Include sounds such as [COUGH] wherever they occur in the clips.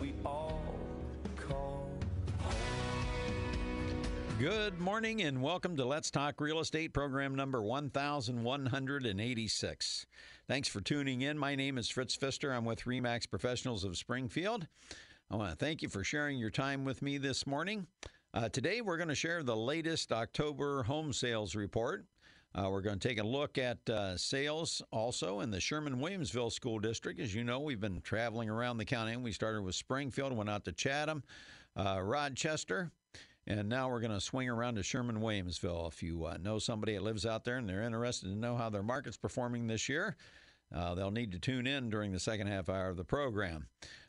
we all call Good morning and welcome to Let's Talk Real Estate program number 1186. Thanks for tuning in. My name is Fritz Pfister. I'm with Remax Professionals of Springfield. I want to thank you for sharing your time with me this morning. Uh, today, we're going to share the latest October home sales report. Uh, we're going to take a look at uh, sales also in the Sherman Williamsville School District. As you know, we've been traveling around the county. And we started with Springfield, went out to Chatham, uh, Rochester, and now we're going to swing around to Sherman Williamsville. If you uh, know somebody that lives out there and they're interested to know how their market's performing this year, uh, they'll need to tune in during the second half hour of the program.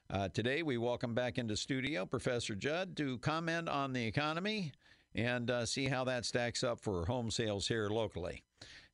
Uh, today, we welcome back into studio Professor Judd to comment on the economy and uh, see how that stacks up for home sales here locally.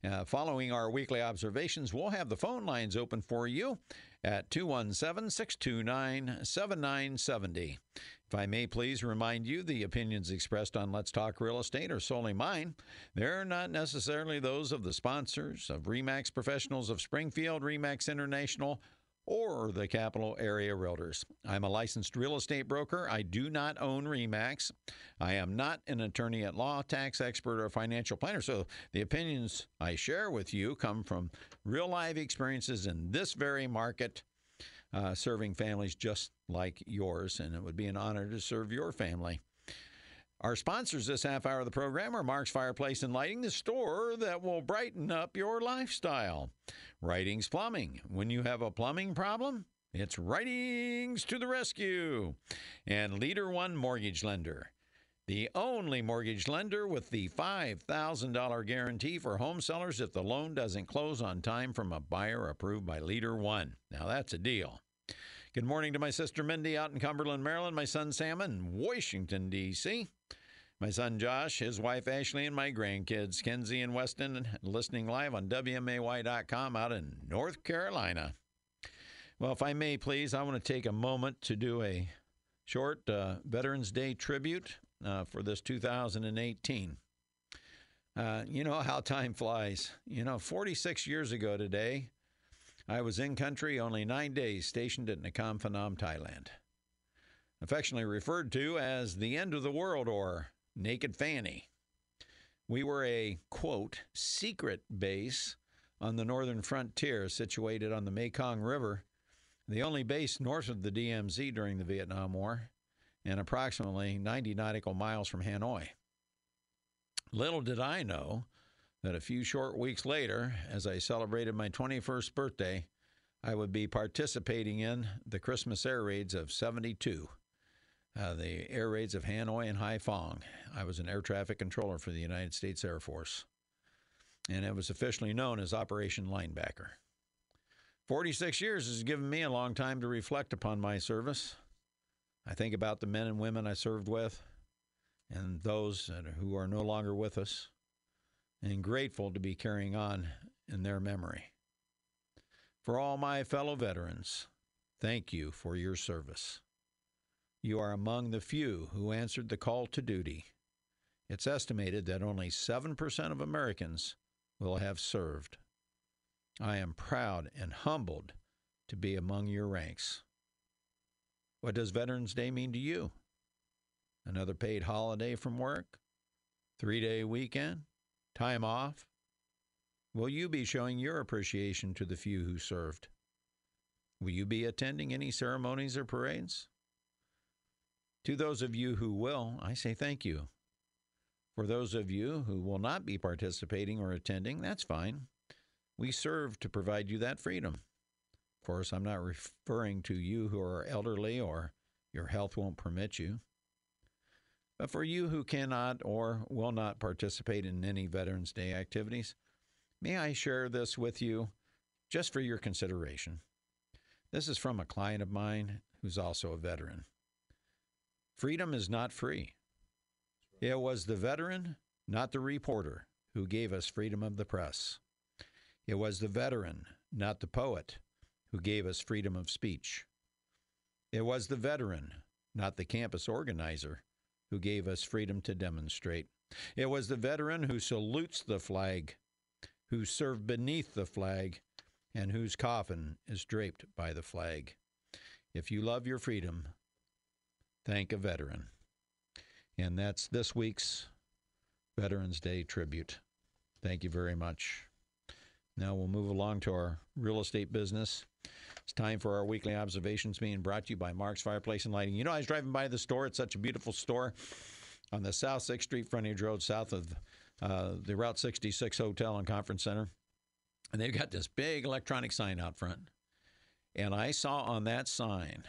Uh, following our weekly observations, we'll have the phone lines open for you at 217 629 7970. If I may please remind you, the opinions expressed on Let's Talk Real Estate are solely mine. They're not necessarily those of the sponsors of REMAX Professionals of Springfield, REMAX International, or the Capital Area Realtors. I'm a licensed real estate broker. I do not own REMAX. I am not an attorney at law, tax expert, or financial planner. So the opinions I share with you come from real life experiences in this very market, uh, serving families just like yours. And it would be an honor to serve your family. Our sponsors this half hour of the program are Mark's Fireplace and Lighting, the store that will brighten up your lifestyle. Writings Plumbing. When you have a plumbing problem, it's Writings to the rescue. And Leader One Mortgage Lender. The only mortgage lender with the $5,000 guarantee for home sellers if the loan doesn't close on time from a buyer approved by Leader One. Now that's a deal. Good morning to my sister Mindy out in Cumberland, Maryland, my son Sam in Washington, D.C., my son Josh, his wife Ashley, and my grandkids Kenzie and Weston, listening live on WMAY.com out in North Carolina. Well, if I may, please, I want to take a moment to do a short uh, Veterans Day tribute uh, for this 2018. Uh, you know how time flies. You know, 46 years ago today, I was in country only nine days, stationed at Nakhon Phanom, Thailand. Affectionately referred to as the end of the world or Naked Fanny. We were a, quote, secret base on the northern frontier situated on the Mekong River, the only base north of the DMZ during the Vietnam War, and approximately 90 nautical miles from Hanoi. Little did I know that a few short weeks later, as I celebrated my 21st birthday, I would be participating in the Christmas air raids of 72, uh, the air raids of Hanoi and Haiphong. I was an air traffic controller for the United States Air Force, and it was officially known as Operation Linebacker. 46 years has given me a long time to reflect upon my service. I think about the men and women I served with and those who are no longer with us and grateful to be carrying on in their memory. For all my fellow veterans, thank you for your service. You are among the few who answered the call to duty. It's estimated that only 7% of Americans will have served. I am proud and humbled to be among your ranks. What does Veterans Day mean to you? Another paid holiday from work? Three day weekend? time off? Will you be showing your appreciation to the few who served? Will you be attending any ceremonies or parades? To those of you who will, I say thank you. For those of you who will not be participating or attending, that's fine. We serve to provide you that freedom. Of course, I'm not referring to you who are elderly or your health won't permit you. But for you who cannot or will not participate in any Veterans Day activities, may I share this with you just for your consideration. This is from a client of mine who's also a veteran. Freedom is not free. It was the veteran, not the reporter, who gave us freedom of the press. It was the veteran, not the poet, who gave us freedom of speech. It was the veteran, not the campus organizer, who gave us freedom to demonstrate. It was the veteran who salutes the flag, who served beneath the flag, and whose coffin is draped by the flag. If you love your freedom, thank a veteran. And that's this week's Veterans Day tribute. Thank you very much. Now we'll move along to our real estate business. It's time for our weekly observations being brought to you by Mark's Fireplace and Lighting. You know, I was driving by the store. It's such a beautiful store on the South 6th Street frontage road, south of uh, the Route 66 Hotel and Conference Center. And they've got this big electronic sign out front. And I saw on that sign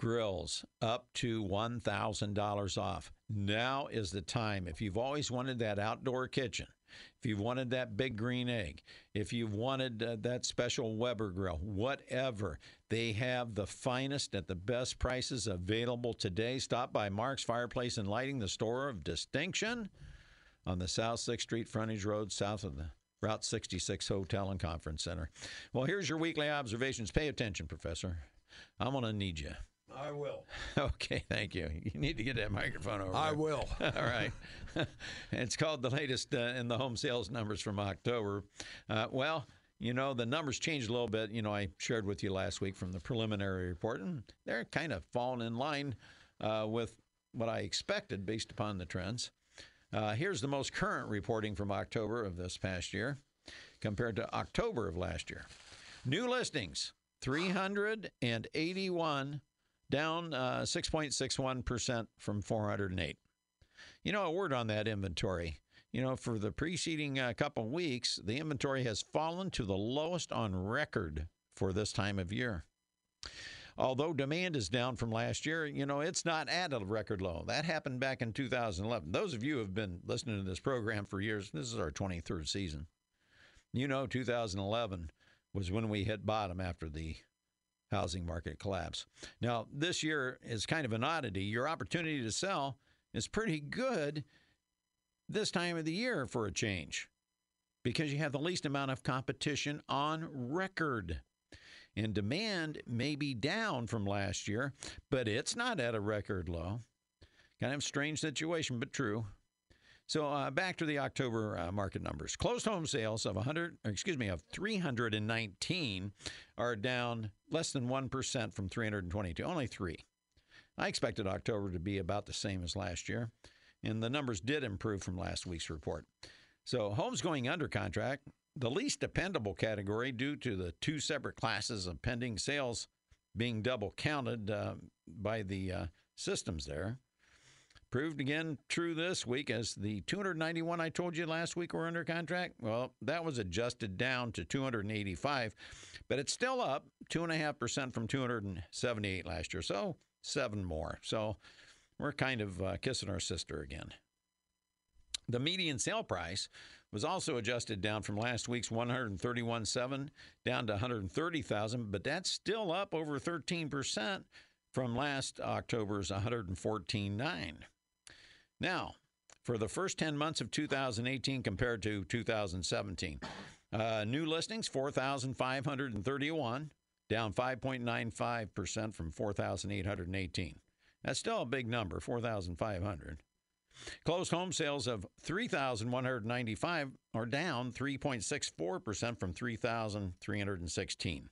grills up to $1,000 off. Now is the time. If you've always wanted that outdoor kitchen, if you've wanted that big green egg, if you've wanted uh, that special Weber grill, whatever, they have the finest at the best prices available today. Stop by Mark's Fireplace and Lighting, the store of distinction on the South 6th Street frontage road, south of the Route 66 Hotel and Conference Center. Well, here's your weekly observations. Pay attention, Professor. I'm going to need you. I will. [LAUGHS] Okay, thank you. You need to get that microphone over. I there. will. [LAUGHS] All right. [LAUGHS] it's called the latest uh, in the home sales numbers from October. Uh, well, you know, the numbers changed a little bit. You know, I shared with you last week from the preliminary report, and they're kind of falling in line uh, with what I expected based upon the trends. Uh, here's the most current reporting from October of this past year compared to October of last year. New listings 381, down uh, 6.61% from 408. You know, a word on that inventory. You know, for the preceding uh, couple weeks, the inventory has fallen to the lowest on record for this time of year. Although demand is down from last year, you know, it's not at a record low. That happened back in 2011. Those of you who have been listening to this program for years, this is our 23rd season. You know, 2011 was when we hit bottom after the housing market collapse. Now, this year is kind of an oddity. Your opportunity to sell is pretty good this time of the year for a change because you have the least amount of competition on record. And demand may be down from last year, but it's not at a record low. Kind of a strange situation, but true. So uh, back to the October uh, market numbers. Closed home sales of 100, excuse me, of 319 are down less than 1% from 322, only 3. I expected October to be about the same as last year, and the numbers did improve from last week's report. So homes going under contract, the least dependable category due to the two separate classes of pending sales being double counted uh, by the uh, systems there. Proved again true this week as the 291 I told you last week were under contract. Well, that was adjusted down to 285, but it's still up 2.5% from 278 last year. So seven more. So we're kind of uh, kissing our sister again. The median sale price was also adjusted down from last week's 131.7 down to 130,000, but that's still up over 13% from last October's 114.9. Now, for the first 10 months of 2018 compared to 2017, uh, new listings 4,531, down 5.95% from 4,818. That's still a big number, 4,500. Closed home sales of 3,195 are down 3.64% from 3,316.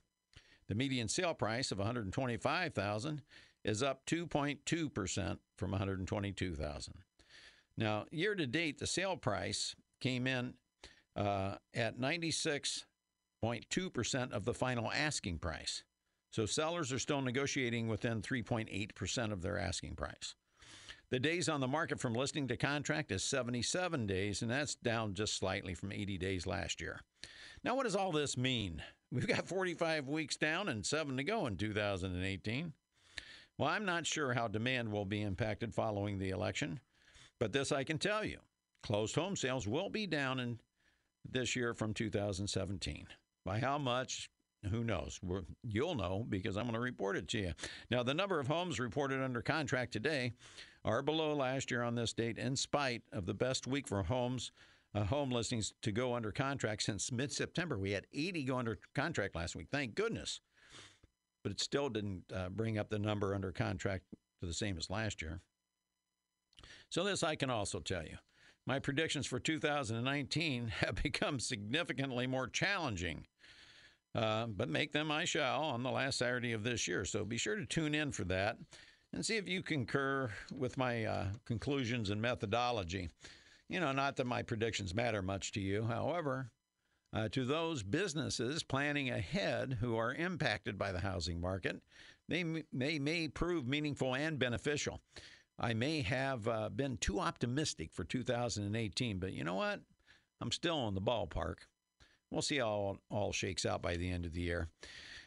The median sale price of 125,000 is up 2.2% from 122,000. Now, year to date, the sale price came in uh, at 96.2% of the final asking price. So sellers are still negotiating within 3.8% of their asking price. The days on the market from listing to contract is 77 days, and that's down just slightly from 80 days last year. Now, what does all this mean? We've got 45 weeks down and seven to go in 2018. Well, I'm not sure how demand will be impacted following the election. But this I can tell you closed home sales will be down in this year from 2017. By how much? Who knows? We're, you'll know because I'm going to report it to you. Now, the number of homes reported under contract today are below last year on this date, in spite of the best week for homes, uh, home listings to go under contract since mid September. We had 80 go under contract last week. Thank goodness. But it still didn't uh, bring up the number under contract to the same as last year. So, this I can also tell you. My predictions for 2019 [LAUGHS] have become significantly more challenging, uh, but make them I shall on the last Saturday of this year. So, be sure to tune in for that. and see if you concur with my uh, conclusions and methodology. You know, not that my predictions matter much to you. However, uh, to those businesses planning ahead who are impacted by the housing market, they, they may prove meaningful and beneficial. I may have uh, been too optimistic for 2018, but you know what? I'm still in the ballpark. We'll see how all, shakes out by the end of the year.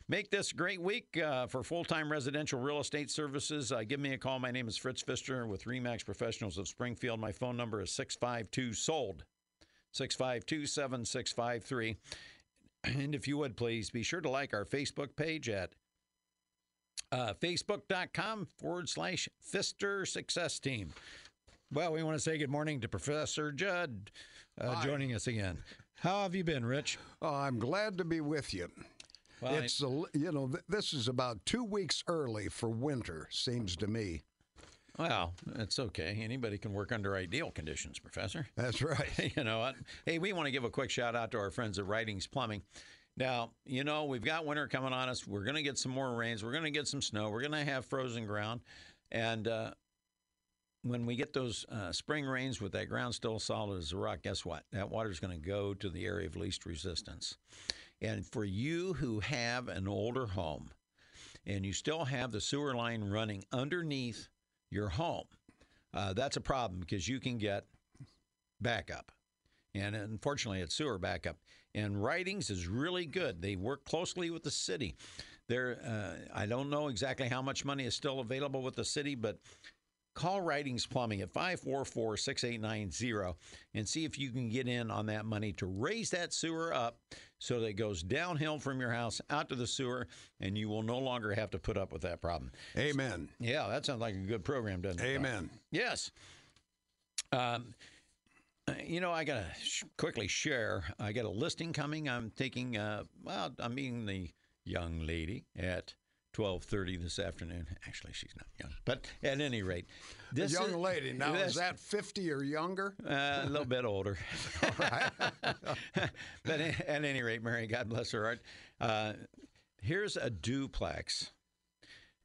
Make this a great week uh, for full time residential real estate services. Uh, give me a call. My name is Fritz Pfister with Remax Professionals of Springfield. My phone number is 652 SOLD, 652 7653. [CLEARS THROAT] And if you would please be sure to like our Facebook page at uh, facebook.com forward slash Pfister Success Team. Well, we want to say good morning to Professor Judd uh, joining us again. How have you been, Rich? Oh, I'm glad to be with you. Well, it's a, you know th- this is about two weeks early for winter, seems to me. Well, it's okay. Anybody can work under ideal conditions, Professor. That's right. [LAUGHS] you know what? Hey, we want to give a quick shout out to our friends at Writings Plumbing. Now, you know, we've got winter coming on us. We're going to get some more rains. We're going to get some snow. We're going to have frozen ground. And uh, when we get those uh, spring rains with that ground still solid as a rock, guess what? That water is going to go to the area of least resistance. And for you who have an older home and you still have the sewer line running underneath your home, uh, that's a problem because you can get backup. And unfortunately, it's sewer backup. And Writings is really good. They work closely with the city. There, uh, I don't know exactly how much money is still available with the city, but call Writings Plumbing at 544 6890 and see if you can get in on that money to raise that sewer up so that it goes downhill from your house out to the sewer and you will no longer have to put up with that problem. Amen. Yeah, that sounds like a good program, doesn't it? Doc? Amen. Yes. Um, you know, I got to sh- quickly share. I got a listing coming. I'm taking, uh, well, I'm meeting the young lady at 12:30 this afternoon. Actually, she's not young, but at any rate, The this young is- lady. Now, this- is that 50 or younger? uh, a little bit older. [LAUGHS] [LAUGHS] but at any rate, Mary, God bless her heart. Uh, here's a duplex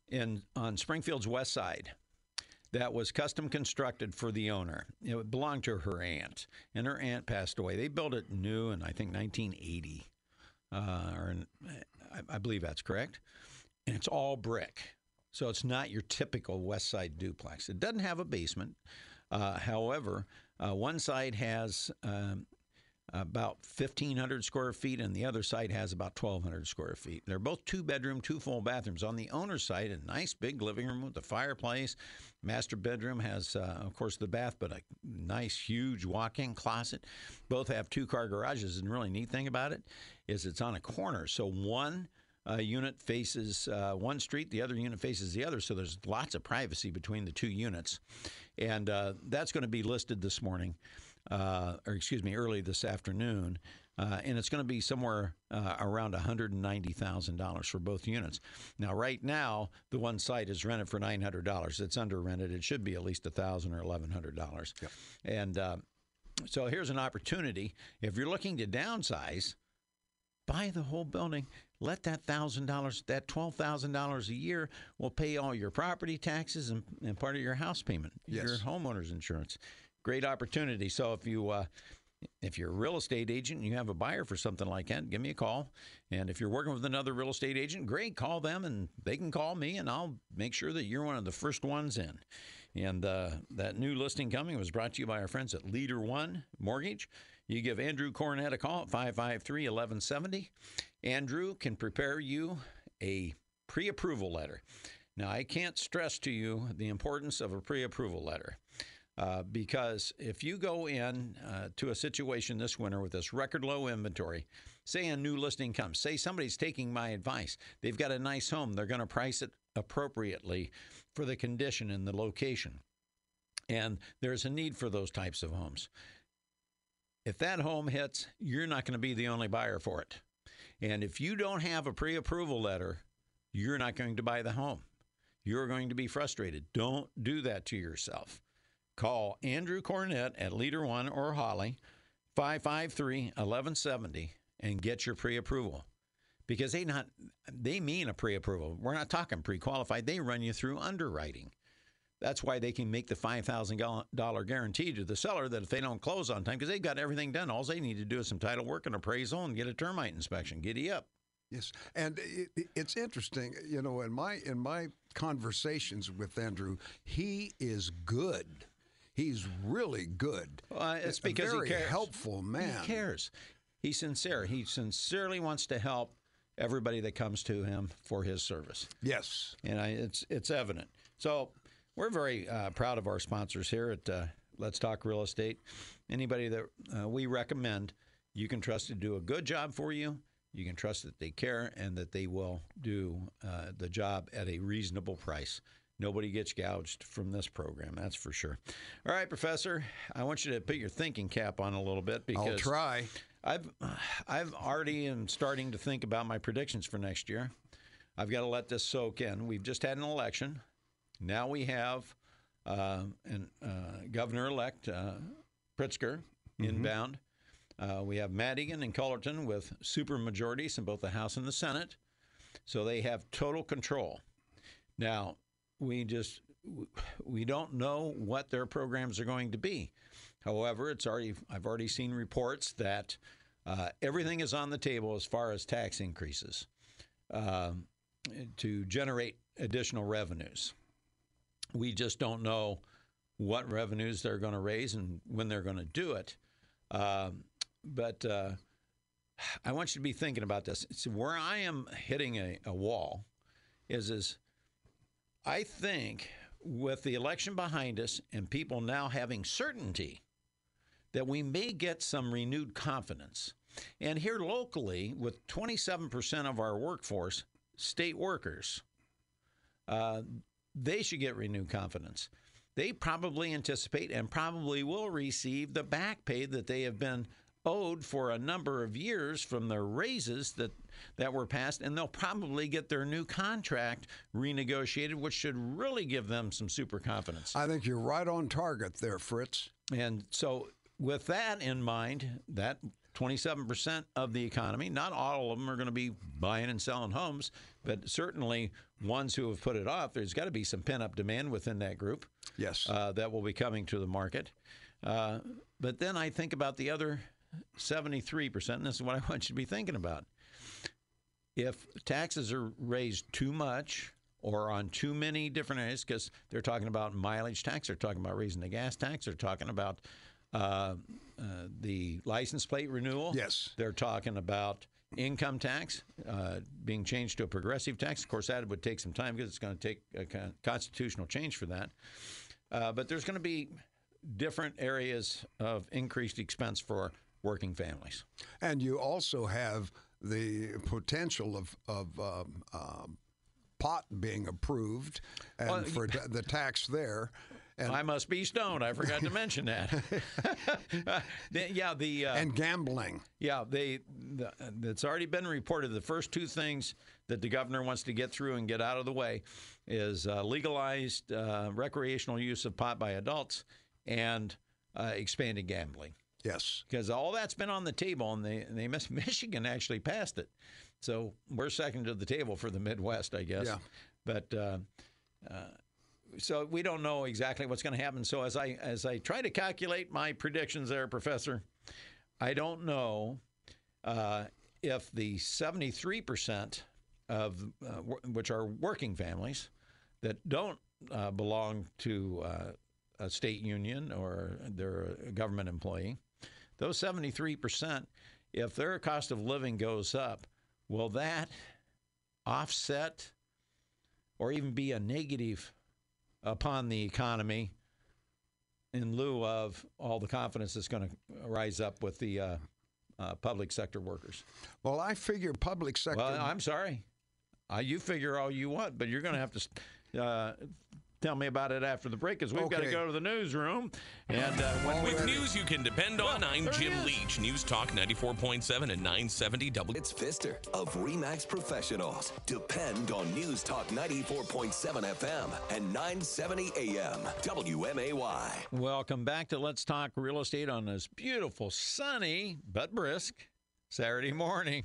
in on Springfield's west side that was custom constructed for the owner. It belonged to her aunt, and her aunt passed away. They built it new in I think 1980, uh, or in, I, believe that's correct. And it's all brick, so it's not your typical west side duplex. It doesn't have a basement. Uh, however, uh, one side has um, about 1,500 square feet, and the other side has about 1,200 square feet. They're both two bedroom, two full bathrooms. On the owner's side, a nice big living room with a fireplace. Master bedroom has, uh, of course, the bath, but a nice, huge walk in closet. Both have two car garages, and really neat thing about it is it's on a corner. So one uh, unit faces uh, one street, the other unit faces the other. So there's lots of privacy between the two units. And uh, that's going to be listed this morning, uh, or excuse me, early this afternoon. Uh, and it's going to be somewhere uh, around $190,000 for both units. Now, right now, the one site is rented for $900. It's under rented. It should be at least 1,000 or $1,100. And uh, so here's an opportunity. If you're looking to downsize, buy the whole building. Let that thousand dollars, that twelve thousand dollars a year, will pay all your property taxes and, and part of your house payment, your homeowner's insurance. Great opportunity. So if you uh, if you're a real estate agent and you have a buyer for something like that, give me a call. And if you're working with another real estate agent, great, call them and they can call me, and I'll make sure that you're one of the first ones in. And uh, that new listing coming was brought to you by our friends at Leader One Mortgage. You give Andrew Cornett a call at 553 1170. Andrew can prepare you a pre approval letter. Now, I can't stress to you the importance of a pre approval letter. Uh, because if you go in uh, to a situation this winter with this record low inventory, say a new listing comes, say somebody's taking my advice, they've got a nice home, they're going to price it appropriately for the condition and the location. And there's a need for those types of homes. If that home hits, you're not going to be the only buyer for it. And if you don't have a pre approval letter, you're not going to buy the home. You're going to be frustrated. Don't do that to yourself. Call Andrew Cornett at Leader One or Holly, 553 1170, and get your pre approval. because they not they mean a pre-approval. We're not talking pre-qualified. They run you through underwriting. That's why they can make the five thousand dollar guarantee to the seller that if they don't close on time, because they've got everything done, all they need to do is some title work and appraisal and get a termite inspection. Giddy up. Yes, and it, it's interesting. You know, in my in my conversations with Andrew, he is good. He's really good. Well, it's A because very he cares. helpful man. He cares. He's sincere. He sincerely wants to help everybody that comes to him for his service, Yes. and I, it's it's evident. So we're very uh, proud of our sponsors here at uh, Let's Talk Real Estate. Anybody that uh, we recommend, you can trust to do a good job for you. You can trust that they care and that they will do uh, the job at a reasonable price. Nobody gets gouged from this program, that's for sure. All right, Professor, I want you to put your thinking cap on a little bit because I'll try. I've I've already am starting to think about my predictions for next year. I've got to let this soak in. We've just had an election. Now we have uh, an uh, governor-elect uh, Pritzker inbound. Uh, we have Madigan and Cullerton with super majorities in both the House and the Senate, so they have total control. Now we just we don't know what their programs are going to be. However, it's already I've already seen reports that uh, everything is on the table as far as tax increases um, to generate additional revenues. We just don't know what revenues they're going to raise and when they're going to do it. Um, but uh, I want you to be thinking about this. It's where I am hitting a, a wall is is I think with the election behind us and people now having certainty that we may get some renewed confidence. And here locally, with 27% of our workforce state workers, uh, they should get renewed confidence. They probably anticipate and probably will receive the back pay that they have been owed for a number of years from their raises that that were passed and they'll probably get their new contract renegotiated which should really give them some super confidence. I think you're right on target there, Fritz. And so, with that in mind, that 27% of the economy, not all of them are going to be buying and selling homes, but certainly ones who have put it off, there's got to be some pent up demand within that group Yes. uh, that will be coming to the market. Uh, but then I think about the other 73%, and this is what I want you to be thinking about. If taxes are raised too much or on too many different areas, because they're talking about mileage tax, they're talking about raising the gas tax, they're talking about uh, uh, the license plate renewal. Yes. They're talking about income tax uh, being changed to a progressive tax. Of course, that would take some time because it's going to take a constitutional change for that. Uh, but there's going to be different areas of increased expense for working families. And you also have the potential of, of um, um, pot being approved and Well, for the tax there. And, I must be stoned. I forgot to mention that. [LAUGHS] Yeah, the uh, and gambling. Yeah, they. The, it's already been reported. The first two things that the governor wants to get through and get out of the way is uh, legalized uh, recreational use of pot by adults and uh, expanded gambling, Yes. because all that's been on the table, and they, they [LAUGHS] Michigan actually passed it. So we're second to the table for the Midwest, I guess. Yeah. But uh, uh, so we don't know exactly what's going to happen. So as I as I try to calculate my predictions, there, Professor, I don't know uh, if the 73% of uh, which are working families that don't uh, belong to uh, a state union or they're a government employee, those 73%, if their cost of living goes up, will that offset or even be a negative upon the economy in lieu of all the confidence that's going to rise up with the uh, uh, public sector workers. Well, I figure public sector. Well, I'm sorry. Uh, you figure all you want, but you're going to have to uh, tell me about it after the break because we've got to go to the newsroom. And uh, when we With news you can depend on, I'm Jim. Leach, News Talk 94.7 and 970 W. It's Pfister of Remax Professionals. Depend on News Talk 94.7 FM and 970 AM. WMAY. Welcome back to Let's Talk Real Estate on this beautiful, sunny but brisk Saturday morning.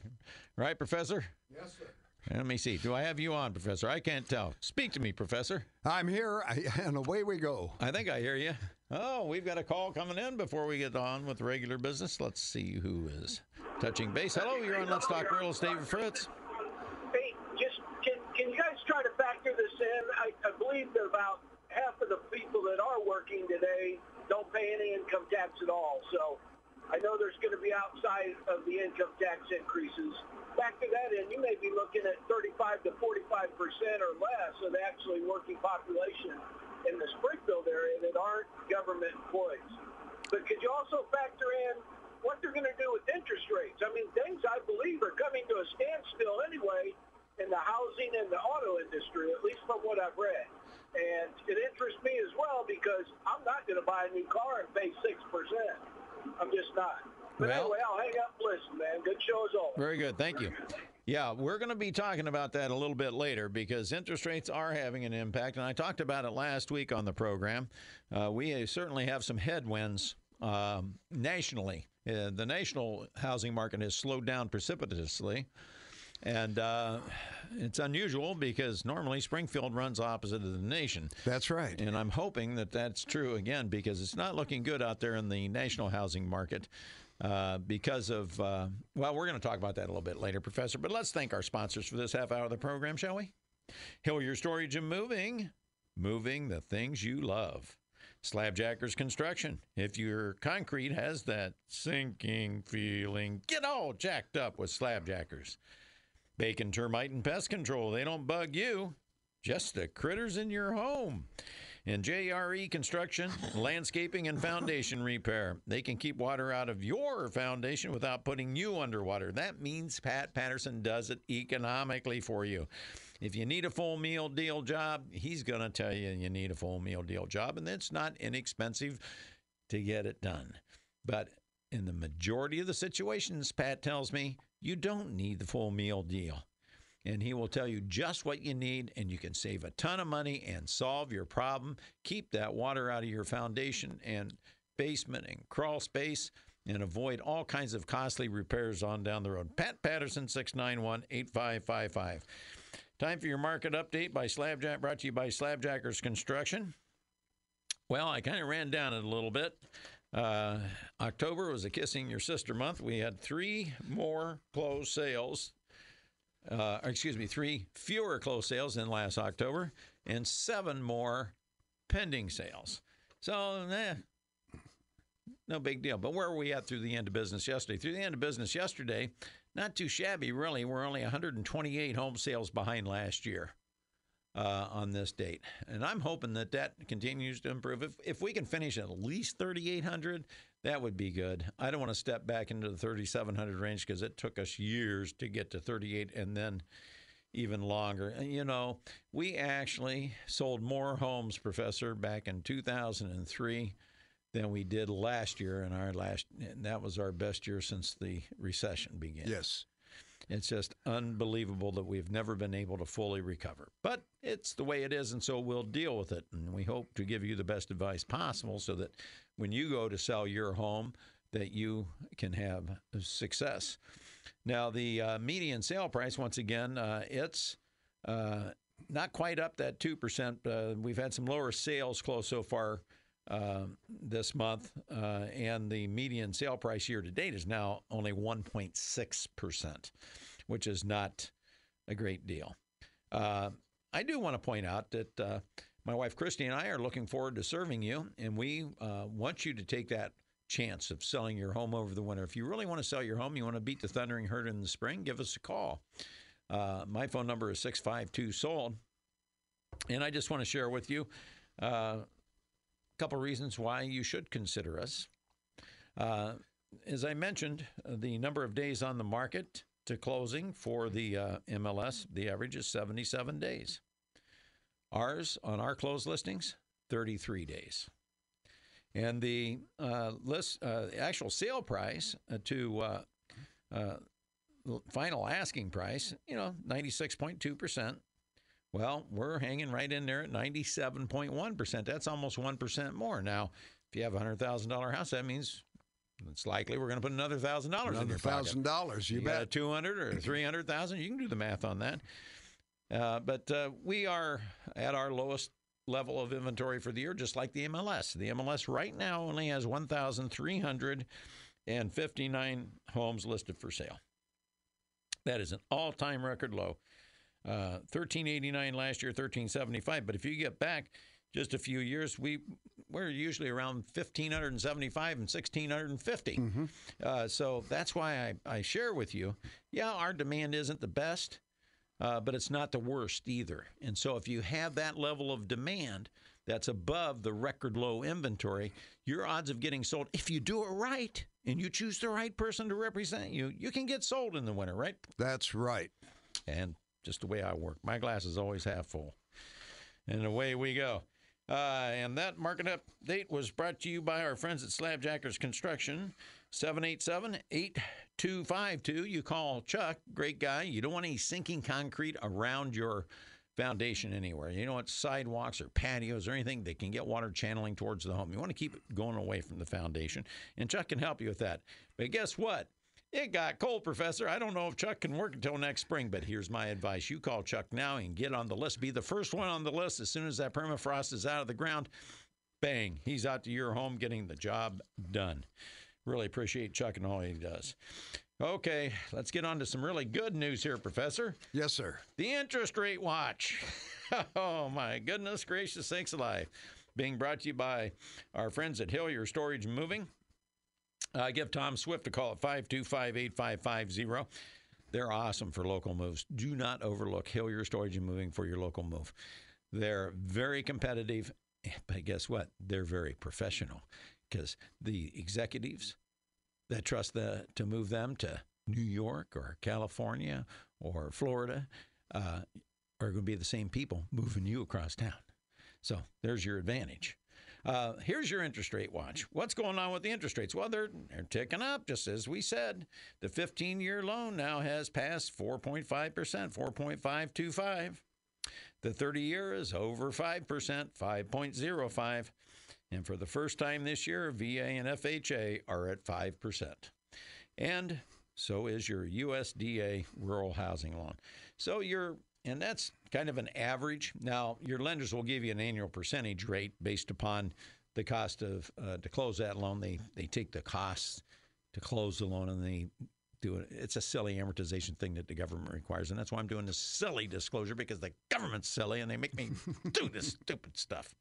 Right, Professor? Yes, sir. Let me see. Do I have you on, Professor? I can't tell. Speak to me, Professor. I'm here, and away we go. I think I hear you. Oh, we've got a call coming in before we get on with regular business. Let's see who is touching base. Hello, you're on Let's Talk Real Estate with Fritz. Hey, just can, can you guys try to factor this in? I, I believe that about half of the people that are working today don't pay any income tax at all. So I know there's going to be outside of the income tax increases. Factor that in, you may be looking at 35 to 45 percent or less of the actually working population in the Springfield area that aren't government employees. But could you also factor in what they're going to do with interest rates? I mean, things I believe are coming to a standstill anyway in the housing and the auto industry, at least from what I've read. And it interests me as well because I'm not going to buy a new car and pay 6%. I'm just not. But Well- anyway, I'll hang up and listen, man. Good show as always. Very good. Thank you. Yeah, we're going to be talking about that a little bit later because interest rates are having an impact. And I talked about it last week on the program. Uh, we certainly have some headwinds um, nationally. Uh, the national housing market has slowed down precipitously. And uh, it's unusual because normally Springfield runs opposite of the nation. That's right. And I'm hoping that that's true again because it's not looking good out there in the national housing market uh, because of, uh, well, we're going to talk about that a little bit later, Professor. But let's thank our sponsors for this half hour of the program, shall we? Hillier Storage and Moving, moving the things you love. Slabjackers Construction. If your concrete has that sinking feeling, get all jacked up with Slabjackers. Bacon Termite and Pest Control. They don't bug you, just the critters in your home. And JRE Construction, Landscaping and Foundation Repair. They can keep water out of your foundation without putting you underwater. That means Pat Patterson does it economically for you. If you need a full meal deal job, he's going to tell you you need a full meal deal job, and it's not inexpensive to get it done. But in the majority of the situations, Pat tells me, you don't need the full meal deal. And he will tell you just what you need, and you can save a ton of money and solve your problem. Keep that water out of your foundation and basement and crawl space and avoid all kinds of costly repairs on down the road. Pat Patterson, 691 8555. Time for your market update by Slabjack, brought to you by Slabjackers Construction. Well, I kind of ran down it a little bit. Uh, October was a kissing your sister month. We had three more closed sales. Uh, excuse me, three fewer closed sales than last October, and seven more pending sales. So, eh, no big deal. But where were we at through the end of business yesterday? Through the end of business yesterday, not too shabby, really. We're only 128 home sales behind last year uh, on this date. And I'm hoping that that continues to improve. If, if we can finish at least 3,800, that would be good. I don't want to step back into the 3,700 range because it took us years to get to 38 and then even longer. And, you know, we actually sold more homes, Professor, back in 2003 than we did last year. And our last, and that was our best year since the recession began. Yes. It's just unbelievable that we've never been able to fully recover. But it's the way it is, and so we'll deal with it. And we hope to give you the best advice possible so that when you go to sell your home, that you can have success. Now, the uh, median sale price, once again, uh, it's uh, not quite up that 2%. Uh, we've had some lower sales close so far uh, this month, uh, and the median sale price year to date is now only 1.6%, which is not a great deal. I do want to point out that my wife Christy and I are looking forward to serving you, and we uh, want you to take that chance of selling your home over the winter. If you really want to sell your home, you want to beat the thundering herd in the spring, give us a call. Uh, my phone number is 652 SOLD. And I just want to share with you uh, a couple reasons why you should consider us. Uh, as I mentioned, the number of days on the market to closing for the uh, MLS, the average is 77 days. Ours, on our closed listings, 33 days. And the uh, list, uh, actual sale price uh, to uh, uh, final asking price, you know, 96.2%. Well, we're hanging right in there at 97.1%. That's almost 1% more. Now, if you have a $100,000 house, that means it's likely we're going to put another thousand dollars in your pocket. thousand dollars. You, You got a bet. 200 or 300,000, you can do the math on that. Uh, but uh, we are at our lowest level of inventory for the year, just like the MLS. The MLS right now only has 1,359 homes listed for sale. That is an all time record low. Uh, 1389 last year, 1375. But if you get back just a few years, we we're usually around 1575 and 1650. Uh, so that's why I, I share with you. Yeah, our demand isn't the best, uh, but it's not the worst either. And so if you have that level of demand that's above the record low inventory, your odds of getting sold, if you do it right and you choose the right person to represent you, you can get sold in the winter, right? That's right. and just the way I work. My glass is always half full. And away we go. Uh, and that market update was brought to you by our friends at Slabjackers Construction, 787 8252. You call Chuck, great guy. You don't want any sinking concrete around your foundation anywhere. You don't want sidewalks or patios or anything that can get water channeling towards the home. You want to keep it going away from the foundation. And Chuck can help you with that. But guess what? It got cold, Professor. I don't know if Chuck can work until next spring, but here's my advice. You call Chuck now and get on the list. Be the first one on the list as soon as that permafrost is out of the ground. Bang, he's out to your home getting the job done. Really appreciate Chuck and all he does. Okay, let's get on to some really good news here, Professor. Yes, sir. The interest rate watch. [LAUGHS] oh, my goodness gracious sakes alive. Being brought to you by our friends at Hillier Storage and Moving. Uh, give Tom Swift a call at 525 8550. They're awesome for local moves. Do not overlook Hillier Storage and Moving for your local move. They're very competitive, but guess what? They're very professional because the executives that trust the, to move them to New York or California or Florida uh, are going to be the same people moving you across town. So there's your advantage. Uh, here's your interest rate watch. What's going on with the interest rates? Well, they're, they're ticking up, just as we said. The 15 year loan now has passed 4.5%, 4.525. The 30 year is over 5%, 5.05. And for the first time this year, VA and FHA are at 5%. And so is your USDA rural housing loan. So you're, and that's kind of an average. Now, your lenders will give you an annual percentage rate based upon the cost of, uh, to close that loan. They, they take the costs to close the loan and they do it. It's a silly amortization thing that the government requires. And that's why I'm doing this silly disclosure because the government's silly and they make me [LAUGHS] do this stupid stuff.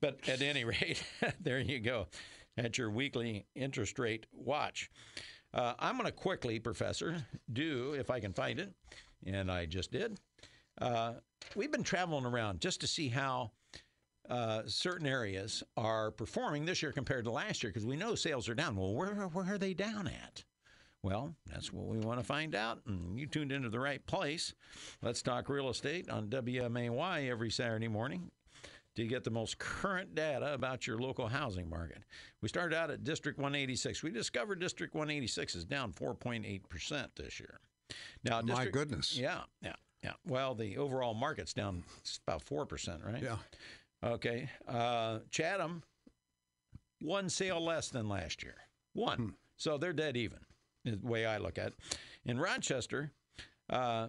But at any [LAUGHS] rate, there you go. At your weekly interest rate watch. Uh, I'm going to quickly, Professor, do, if I can find it, and I just did. Uh, we've been traveling around just to see how uh, certain areas are performing this year compared to last year because we know sales are down. Well, where, where are they down at? Well, that's what we want to find out. And you tuned into the right place. Let's talk real estate on WMAY every Saturday morning to get the most current data about your local housing market. We started out at District 186. We discovered District 186 is down 4.8% this year. Now, My District, goodness. Yeah, yeah, yeah. Well, the overall market's down about 4%, right? Yeah. Okay. Uh, Chatham, one sale less than last year. One. So they're dead even, is the way I look at it. In Rochester, uh,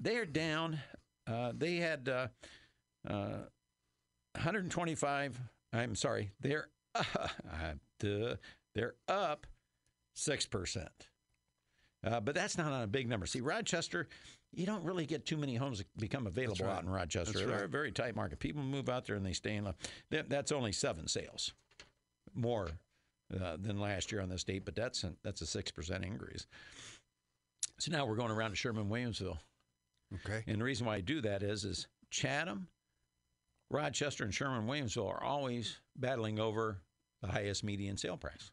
they're down. Uh, they had uh, uh, 125. I'm sorry. They're [LAUGHS] uh, duh, they're up six percent. Uh, but that's not on a big number. See, Rochester, you don't really get too many homes that become available right. out in Rochester. That's They're right. a very tight market. People move out there and they stay in. love. That's only seven sales, more uh, than last year on this date, but that's a, that's a six percent increase. So now we're going around to Sherman Williamsville, Okay. and the reason why I do that is is Chatham, Rochester, and Sherman Williamsville are always battling over the highest median sale price.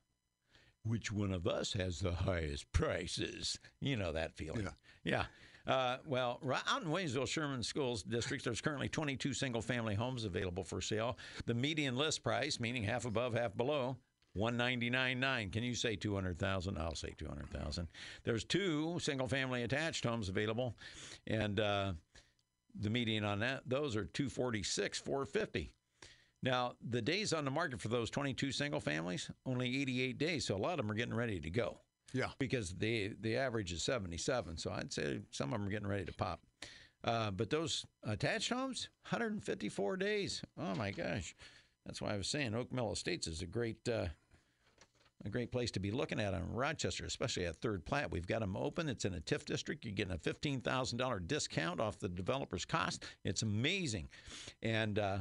Which one of us has the highest prices? You know that feeling. Yeah. Yeah. Uh, well, out in Waynesville, Sherman Schools District, there's currently 22 single family homes available for sale. The median list price, meaning half above, half below, 199.9. Can you say 200,000? I'll say 200,000. There's two single family attached homes available, and uh, the median on that those are 246, 450. Now, the days on the market for those 22 single families, only 88 days. So a lot of them are getting ready to go Yeah. because the the average is 77. So I'd say some of them are getting ready to pop. Uh, but those attached homes, 154 days. Oh my gosh, that's why I was saying Oak Mill Estates is a great uh, a great place to be looking at in Rochester, especially at Third Plat. We've got them open. It's in a TIF district. You're getting a fifteen thousand dollar discount off the developer's cost. It's amazing, and uh,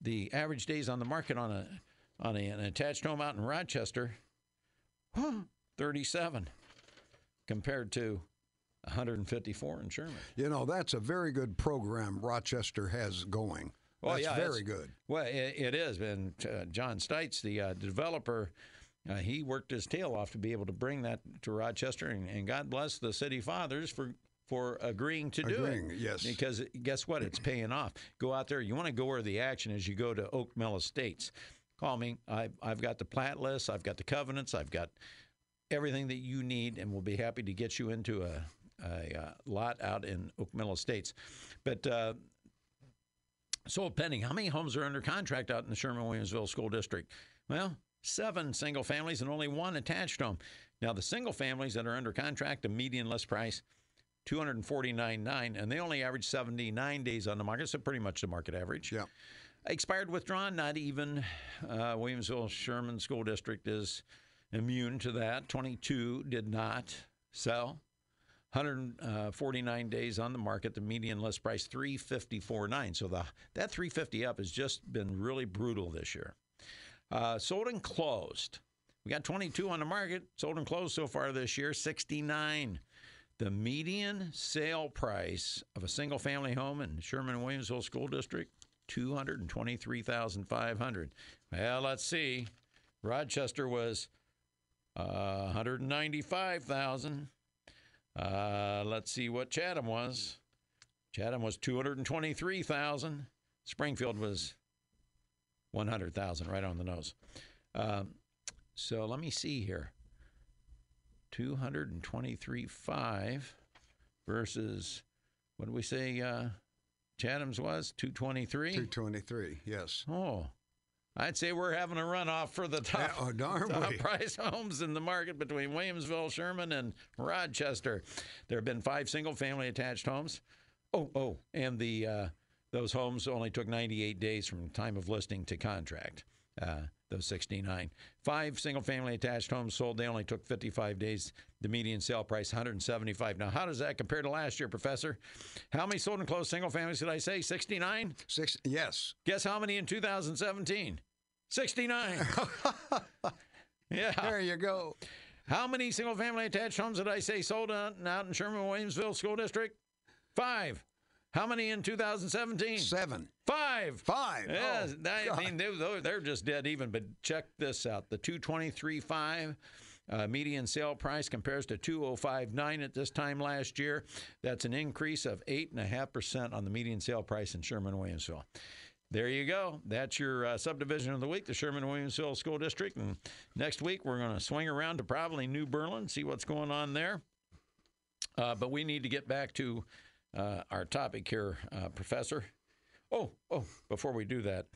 the average days on the market on a on a, an attached home out in Rochester, huh, [GASPS] 37 compared to 154 in Sherman. You know, that's a very good program Rochester has going. Well, that's yeah, very good. Well, it, it is. And uh, John Stites, the uh, developer, uh, he worked his tail off to be able to bring that to Rochester, and, and God bless the city fathers for for agreeing to do it. yes. Because guess what? It's paying off. Go out there. You want to go where the action is. You go to Oak Mill Estates. Call me. I, I've got the plat list. I've got the covenants. I've got everything that you need, and we'll be happy to get you into a, a, uh lot out in Oak Mill Estates. But uh, sold pending. How many homes are under contract out in the Sherman Williamsville School District? Well, seven single families and only one attached home. Now, the single families that are under contract, the median list price, two hundred forty-nine nine, and they only average 79 days on the market, so pretty much the market average. Yeah. Expired withdrawn, not even. Uh, Williamsville Sherman School District is immune to that. 22 did not sell. 149 days on the market. The median list price 354.9. So the that 350 up has just been really brutal this year. Uh, sold and closed. We got 22 on the market. Sold and closed so far this year 69. The median sale price of a single family home in Sherman Williamsville School District 223,500. Well, let's see. Rochester was uh, 195,000. Uh, let's see what Chatham was. Chatham was 223,000. Springfield was 100,000, right on the nose. Um, so let me see here. 223.5 versus what did we say uh, Chatham's was? 223? 223, yes. Oh, I'd say we're having a runoff for the top, oh, darn top price [LAUGHS] homes in the market between Williamsville, Sherman, and Rochester. There have been five single-family attached homes. Oh, oh, and the uh, those homes only took 98 days from time of listing to contract. Uh, those 69. Five single-family attached homes sold. They only took 55 days. The median sale price 175. Now, how does that compare to last year, Professor? How many sold and closed single families did I say? 69. Six, yes. Guess how many in 2017? 69. [LAUGHS] yeah. There you go. How many single family attached homes did I say sold out, out in Sherman Williamsville School District? Five. How many in 2017? Seven. Five. Five. Yes, Oh, I God. mean they, they're- just dead even. But check this out: the 223.5 uh, median sale price compares to 205.9 at this time last year. That's an increase of eight and a half percent on the median sale price in Sherman Williamsville. There you go. That's your uh, subdivision of the week, the Sherman Williamsville School District. And next week we're going to swing around to probably New Berlin, see what's going on there. Uh, but we need to get back to uh, our topic here, uh, Professor. Oh, oh, before we do that,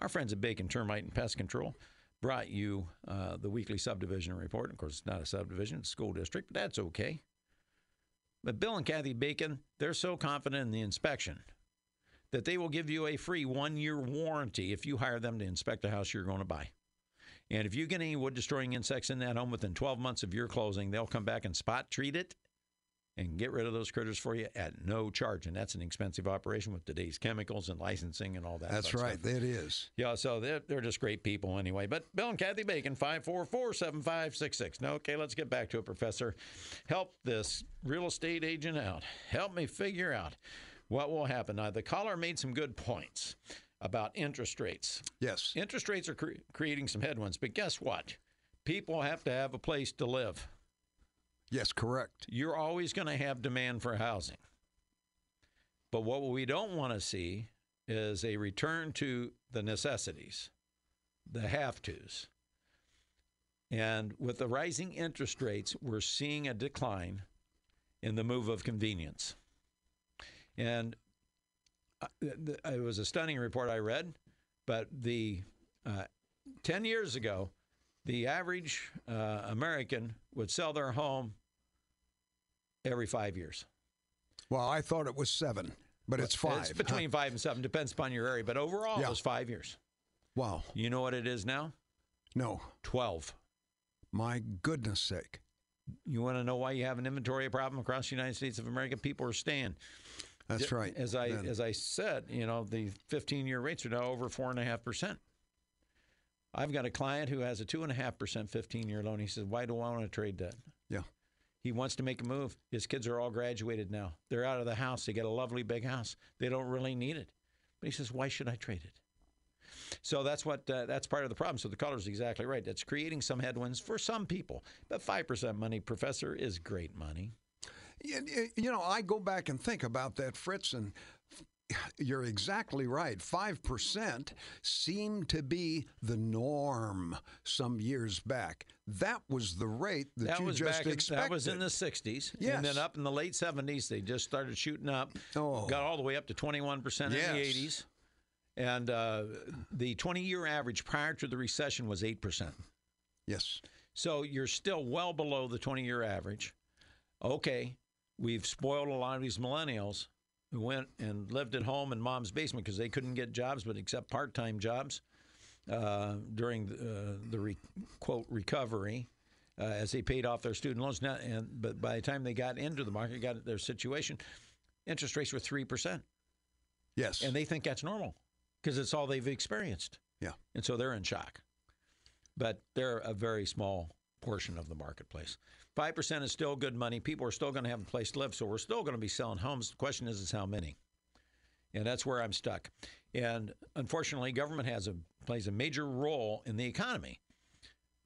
our friends at Bacon Termite and Pest Control brought you uh, the weekly subdivision report. Of course, it's not a subdivision, it's a school district, but that's okay. But Bill and Kathy Bacon, they're so confident in the inspection that they will give you a free one year warranty if you hire them to inspect the house you're going to buy. And if you get any wood destroying insects in that home within 12 months of your closing, they'll come back and spot treat it and get rid of those critters for you at no charge. And that's an expensive operation with today's chemicals and licensing and all that. That's right. stuff. It is. Yeah, so they're, they're just great people anyway. But Bill and Kathy Bacon, 544 7566. Now, okay, let's get back to it, Professor. Help this real estate agent out. Help me figure out what will happen. Now, the caller made some good points about interest rates. Yes. Interest rates are cre- creating some headwinds, but guess what? People have to have a place to live. Yes, correct. You're always going to have demand for housing. But what we don't want to see is a return to the necessities, the have tos. And with the rising interest rates, we're seeing a decline in the move of convenience. And uh, it was a stunning report I read. But the uh, 10 years ago, the average uh, American would sell their home every five years. Well, I thought it was seven, but it's five. It's between five and seven, depends upon your area. But overall, Yeah. it was five years. Wow. You know what it is now? No. 12. My goodness sake. You want to know why you have an inventory problem across the United States of America? People are staying. That's right. As I Then- as I said, you know, the 15 year rates are now over four and a half percent. I've got a client who has a two and a half percent 15 year loan. He says, "Why do I want to trade that?" yeah. He wants to make a move. His kids are all graduated now. They're out of the house. They got a lovely big house. They don't really need it. But he says, "Why should I trade it?" So that's what uh, that's part of the problem. So the caller is exactly right. That's creating some headwinds for some people. But five percent money, professor, is great money. You know, I go back and think about that, Fritz, and you're exactly right. 5% seemed to be the norm some years back. That was the rate that, That you was just back. In, expected. that was in the '60s, Yes. and then up in the late '70s, they just started shooting up. Oh. Got all the way up to 21 percent in the Yes. '80s, and uh, the 20-year average prior to the recession was eight percent. Yes. So you're still well below the 20-year average. Okay, we've spoiled a lot of these millennials who went and lived at home in mom's basement because they couldn't get jobs, but except part-time jobs uh, during the, uh, the re- quote recovery uh, as they paid off their student loans. Now, and but by the time they got into the market, got their situation, interest rates were three percent, Yes. and they think that's normal because it's all they've experienced, yeah. and so they're in shock. But they're a very small portion of the marketplace. Five percent is still good money. People are still going to have a place to live, so we're still going to be selling homes. The question is, is how many? And that's where I'm stuck. And unfortunately, government has a plays a major role in the economy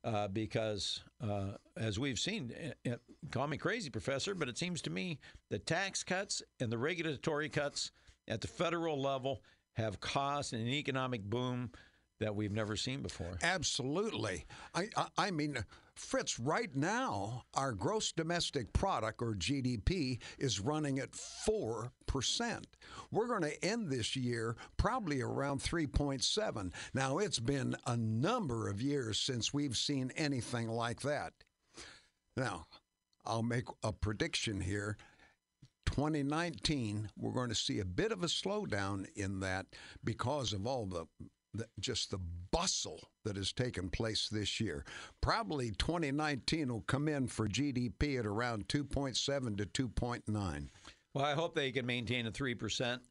uh, because, uh, as we've seen, uh, uh, call me crazy, professor, but it seems to me the tax cuts and the regulatory cuts at the federal level have caused an economic boom that we've never seen before. Absolutely. I, I, I mean, Fritz, right now, our gross domestic product, or GDP, is running at 4%. We're going to end this year probably around 3.7. Now, it's been a number of years since we've seen anything like that. Now, I'll make a prediction here. 2019, we're going to see a bit of a slowdown in that because of all the, the just the bustle that has taken place this year. Probably 2019 will come in for GDP at around 2.7 to 2.9. Well, I hope they can maintain a three percent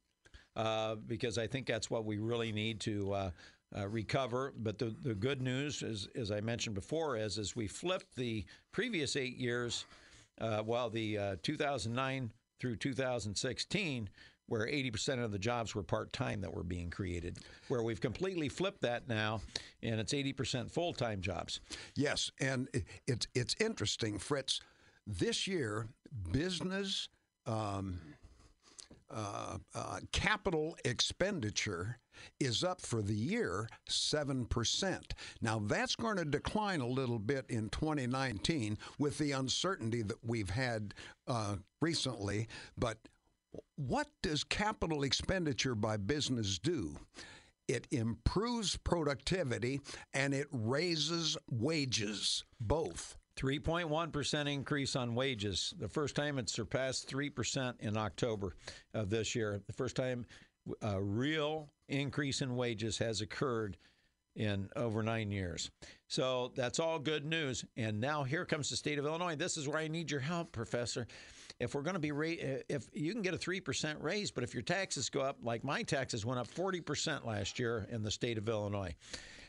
uh, because I think that's what we really need to uh, uh, recover. But the, the good news, is, as I mentioned before, is as we flipped the previous eight years, uh, well, the uh, 2009 through 2016. Where 80% of the jobs were part time that were being created, where we've completely flipped that now, and it's 80% full time jobs. Yes, and it's it's interesting, Fritz. This year, business um, uh, uh, capital expenditure is up for the year seven percent. Now that's going to decline a little bit in 2019 with the uncertainty that we've had uh, recently, but. What does capital expenditure by business do? It improves productivity and it raises wages, both. 3.1% increase on wages. The first time it surpassed 3% in October of this year. The first time a real increase in wages has occurred in over nine years. So that's all good news. And now here comes the state of Illinois. This is where I need your help, Professor. If we're going to be, ra- if you can get a 3% raise, but if your taxes go up, like my taxes went up 40% last year in the state of Illinois.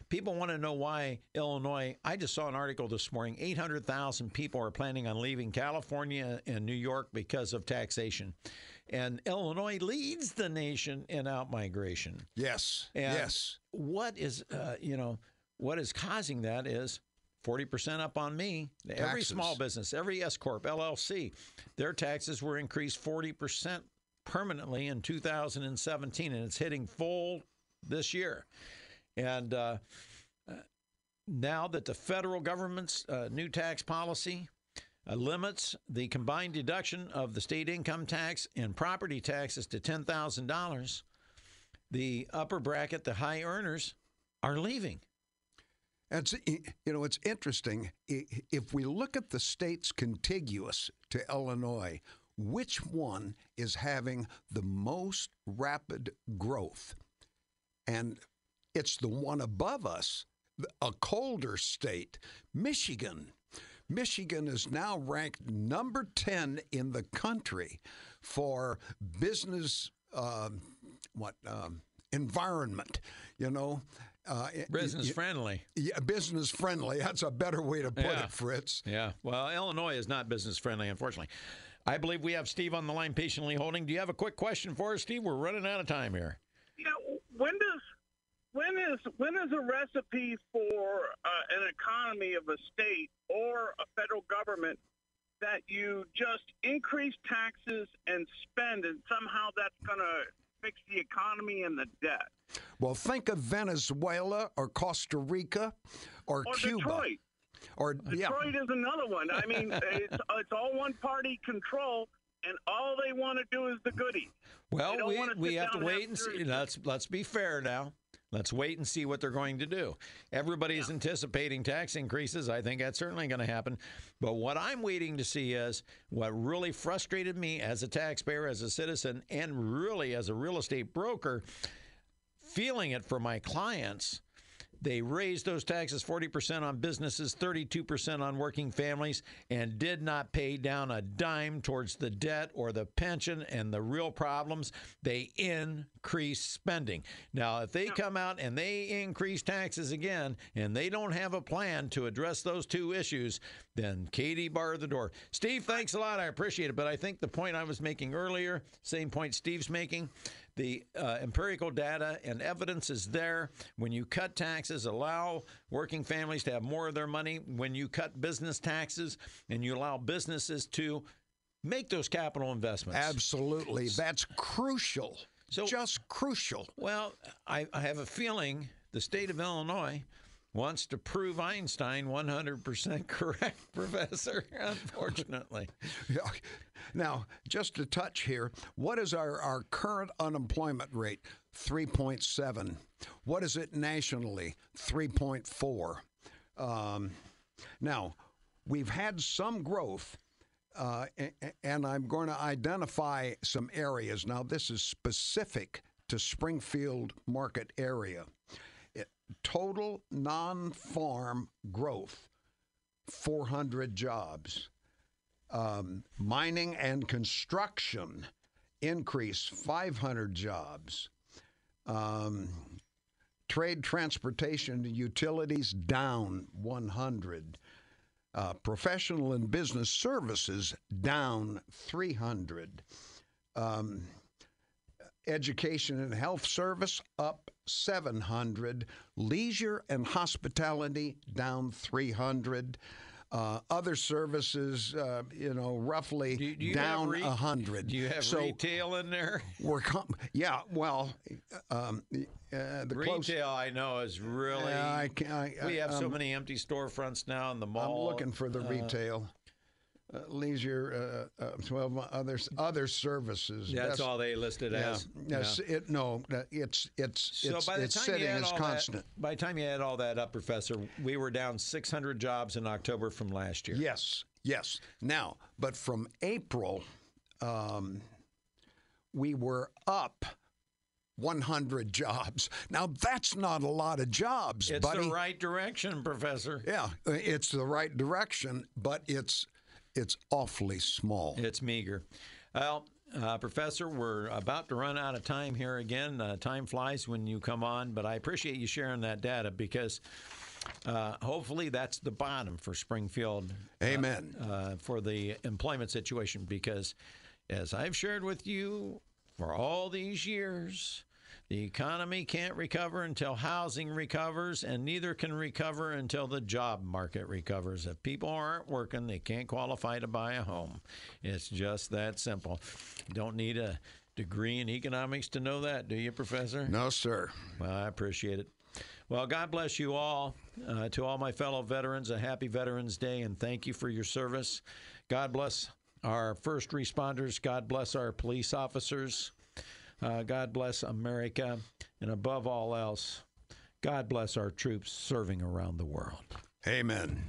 People want to know why Illinois. I just saw an article this morning 800,000 people are planning on leaving California and New York because of taxation. And Illinois leads the nation in outmigration. Yes. And yes. What is, uh, you know, what is causing that is 40% up on me. Every small business, every S Corp, LLC, their taxes were increased 40% permanently in 2017, and it's hitting full this year. And uh, uh, now that the federal government's uh, new tax policy uh, limits the combined deduction of the state income tax and property taxes to $10,000, the upper bracket, the high earners, are leaving. It's, you know, it's interesting. If we look at the states contiguous to Illinois, which one is having the most rapid growth? And it's the one above us, a colder state, Michigan. Michigan is now ranked number 10 in the country for business, um, what, um, environment, you know. Uh, Business y- friendly. yeah, business friendly. That's a better way to put Yeah. it, Fritz. Yeah. Well, Illinois is not business friendly, unfortunately. I believe we have Steve on the line patiently holding. Do you have a quick question for us, Steve? We're running out of time here. Yeah, when does when is when is a recipe for uh, an economy of a state or a federal government that you just increase taxes and spend, and somehow that's going to fix the economy and the debt? Well, think of Venezuela or Costa Rica or, Or Cuba. Detroit. Or yeah, Detroit is another one. I mean, [LAUGHS] it's it's all one party control, and all they want to do is the goodies. Well, we, we have to wait and see. Let's let's be fair now. Let's wait and see what they're going to do. Everybody's anticipating tax increases. I think that's certainly going to happen. But what I'm waiting to see is what really frustrated me as a taxpayer, as a citizen, and really as a real estate broker, feeling it for my clients. They raised those taxes 40% on businesses, 32% on working families, and did not pay down a dime towards the debt or the pension and the real problems. They increased spending. Now, if they come out and they increase taxes again and they don't have a plan to address those two issues, then Katie bar the door. Steve, thanks a lot. I appreciate it. But I think the point I was making earlier, same point Steve's making, the uh, empirical data and evidence is there. When you cut taxes, allow working families to have more of their money. When you cut business taxes and you allow businesses to make those capital investments. absolutely. That's crucial. So- Just crucial. Well, I, I have a feeling the state of Illinois wants to prove Einstein 100% correct, [LAUGHS] Professor, unfortunately. [LAUGHS] Now, just a touch here. What is our, our current unemployment rate? 3.7. What is it nationally? 3.4. Um, now, we've had some growth, uh, and I'm going to identify some areas. Now, this is specific to Springfield market area. Total non farm growth 400 jobs um, mining and construction increase 500 jobs. Um, trade, transportation, and utilities down 100. Uh, professional and business services down 300. Um, education and health service up 700. Leisure and hospitality down 300. Uh, other services, uh, you know, roughly Do do you down a hundred. Do you have so retail in there? we're com- yeah. Well, um, uh, the close. Retail, I know, is really. I can- I- we have so um, many empty storefronts now in the mall. I'm looking for the Uh, retail. Uh, leisure, uh, uh, twelve others, other services. That's all they listed Yeah, as. yes, it no, it's it's So it's by the it's time sitting you add all constant. that, by the time you add all that up, Professor, we were down 600 jobs in October from last year. Yes, yes. Now, but from April, um, we were up 100 jobs. Now that's not a lot of jobs, but It's buddy. the right direction, Professor. yeah, it's the right direction, but it's it's awfully small. It's meager. Well, uh, Professor, we're about to run out of time here again. Uh, time flies when you come on, but I appreciate you sharing that data because uh, hopefully that's the bottom for Springfield. Amen. uh, for the employment situation because, as I've shared with you for all these years, the economy can't recover until housing recovers, and neither can recover until the job market recovers. If people aren't working, they can't qualify to buy a home. It's just that simple. Don't need a degree in economics to know that, do you, Professor? no, sir. Well, I appreciate it. Well, God bless you all. Uh, to all my fellow veterans, a happy Veterans Day and thank you for your service. God bless our first responders. God bless our police officers. Uh, God bless America. And above all else, God bless our troops serving around the world. Amen.